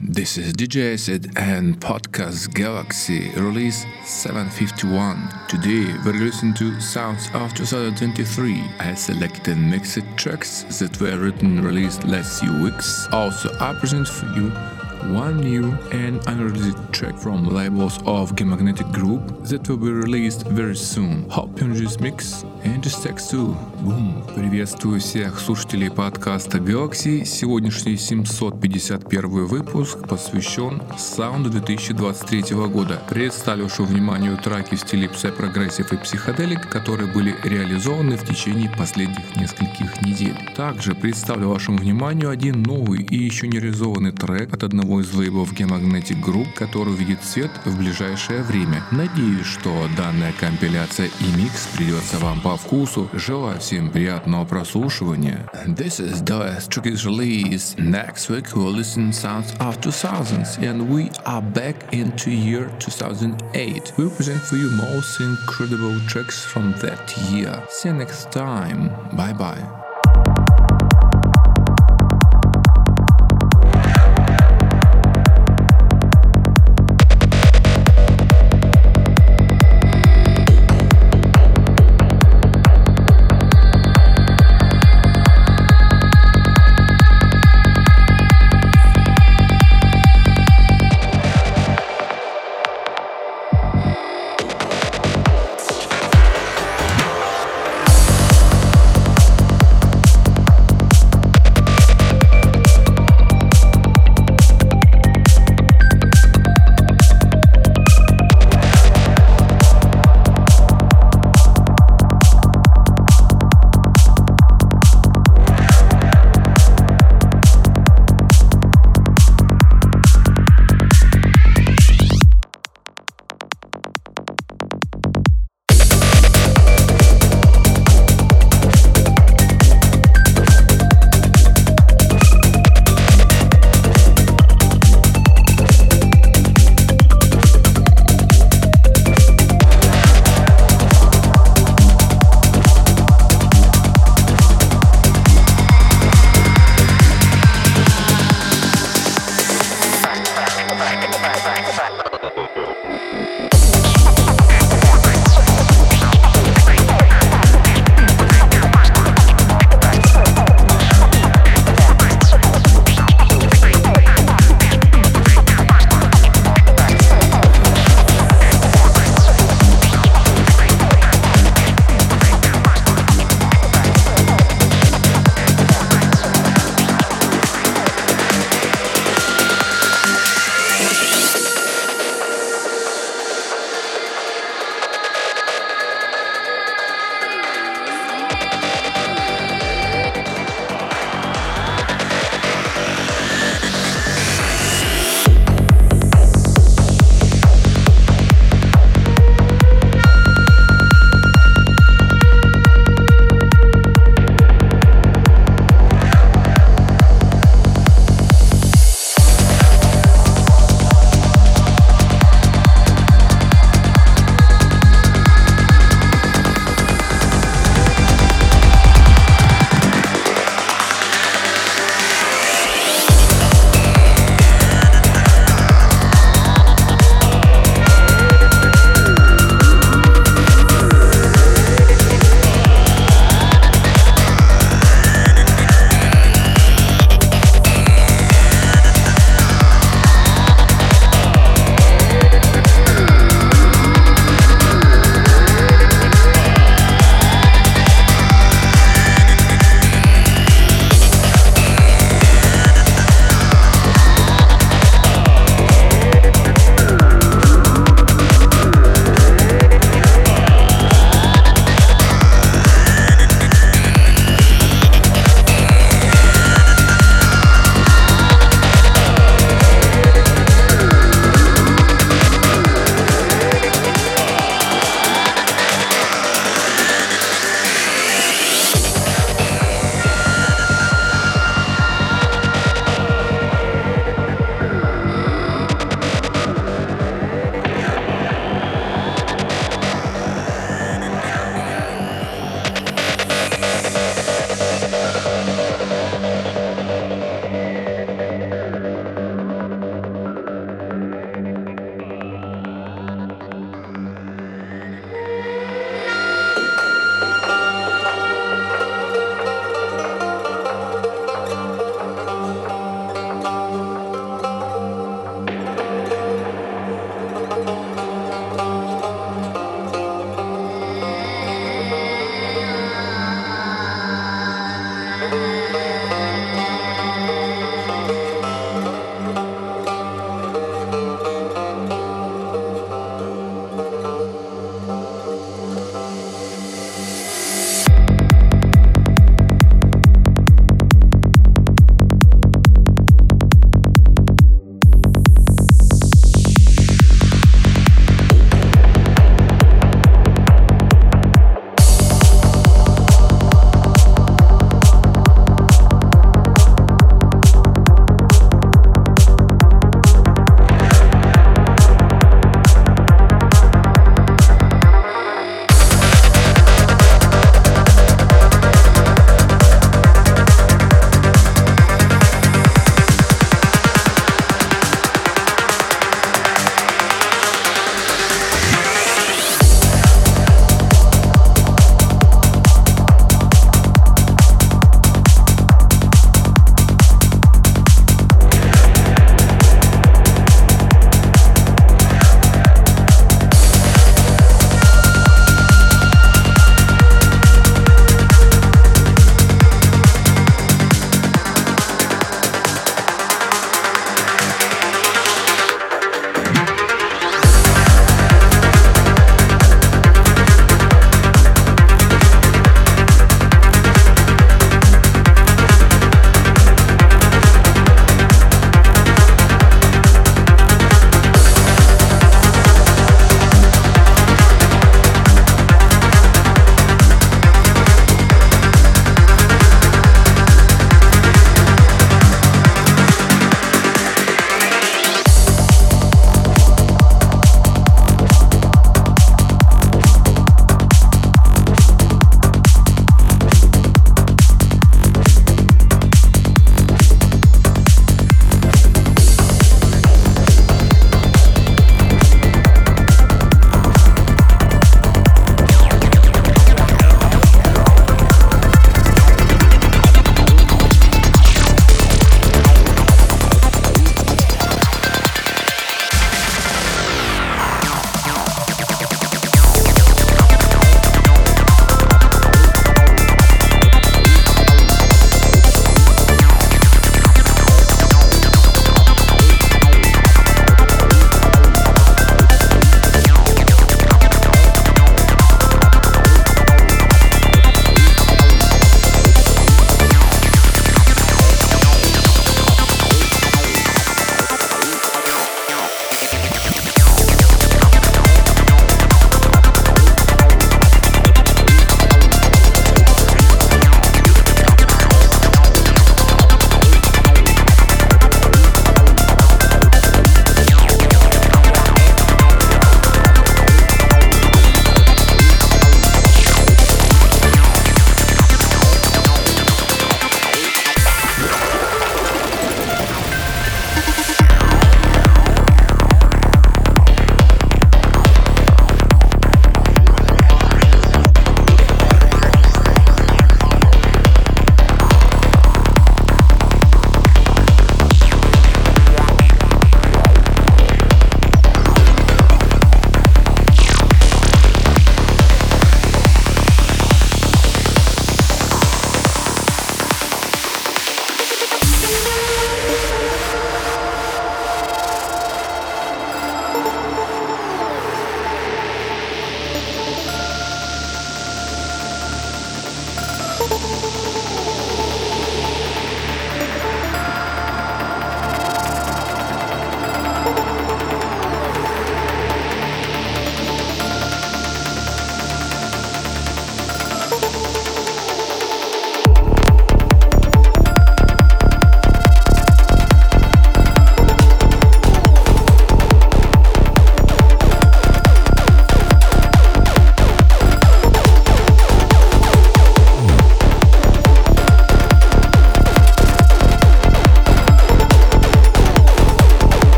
this is DJ Acid and Podcast Galaxy release 751. Today we're listening to Sounds of 2023. I selected mixed tracks that were written released last few weeks. Also, I present for you one new and unreleased track from labels of Game Magnetic Group that will be released very soon. Hope you enjoy this mix and this text too. Boom! Приветствую всех слушателей подкаста Galaxy. Сегодняшний 751 выпуск посвящен саунду 2023 года. Представлю вашему вниманию траки в стиле Progressive и Psychedelic, которые были реализованы в течение последних нескольких недель. Также представлю вашему вниманию один новый и еще не реализованный трек от одного из лейблов Magnetic Group, который увидит свет в ближайшее время. Надеюсь, что данная компиляция и микс придется вам по вкусу. Желаю всем приятного прослушивания. This is the is released. Next week we'll listen sounds of 2000s and we are back into year 2008. We'll present for you most incredible tracks from that year. See you next time. Bye bye.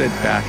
Sit back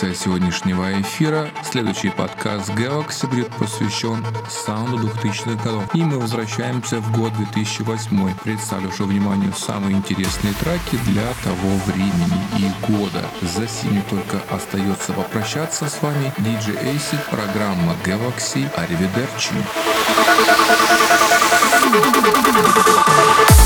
композиция сегодняшнего эфира. Следующий подкаст Galaxy будет посвящен саунду 2000-х годов. И мы возвращаемся в год 2008. Представлю вашему вниманию самые интересные треки для того времени и года. За сими только остается попрощаться с вами. DJ Acid, программа Galaxy. Аривидерчи. the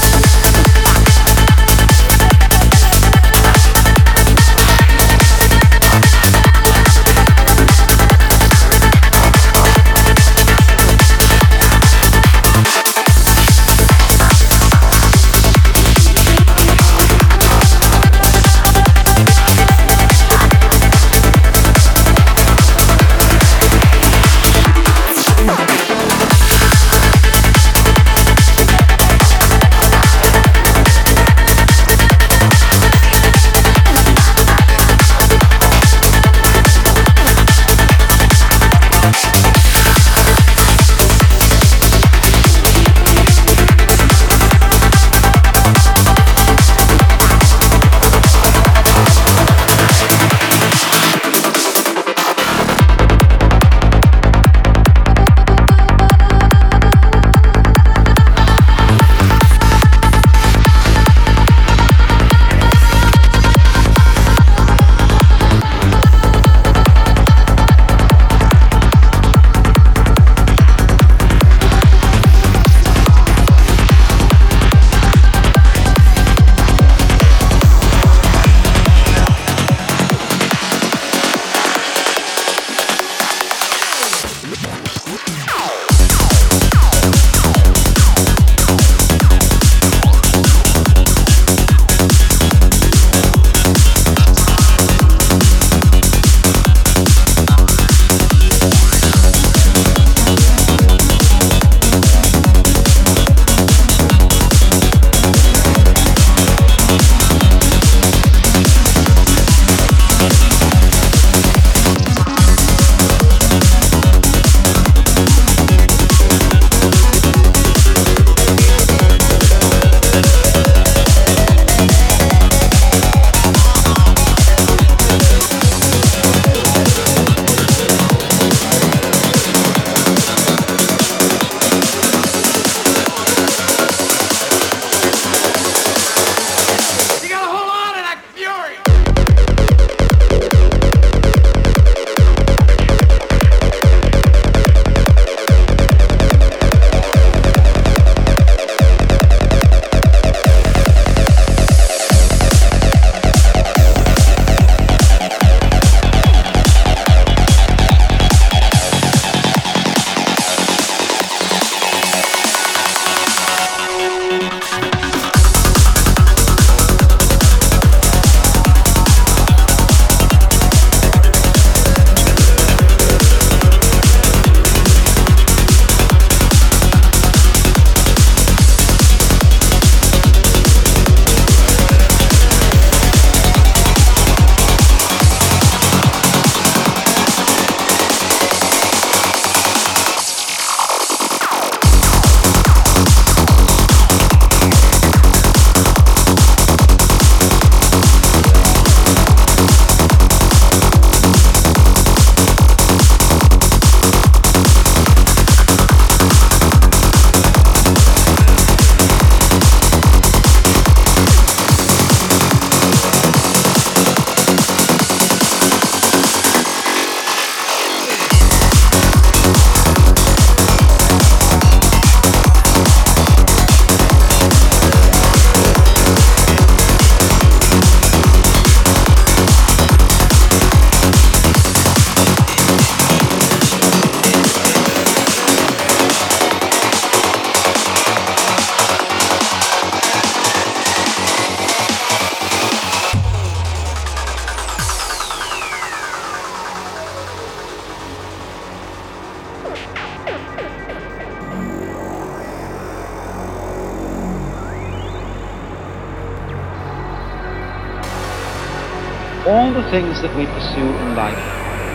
things that we pursue in life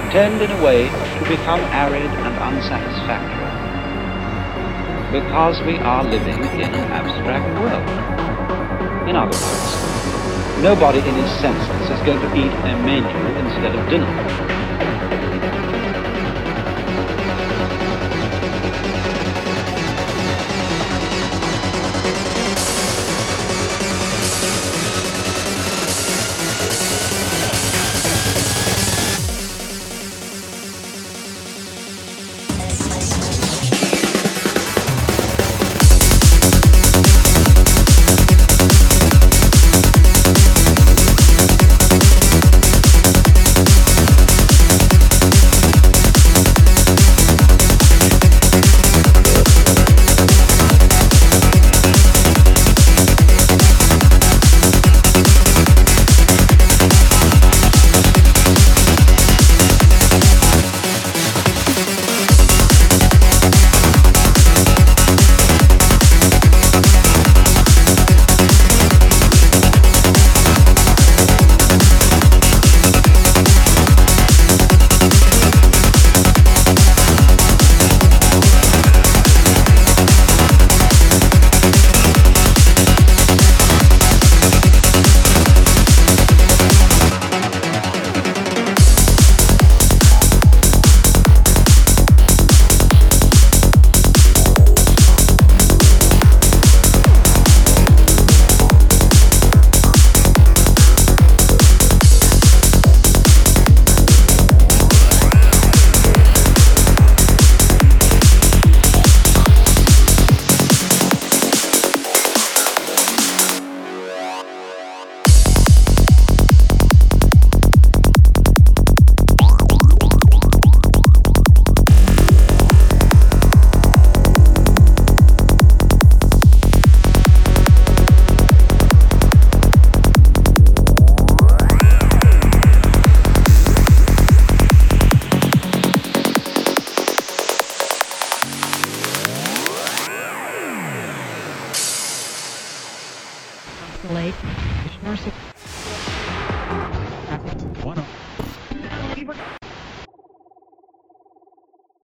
tend in a way to become arid and unsatisfactory because we are living in an abstract world. In other words, Nobody in his senses is going to eat a menu instead of dinner.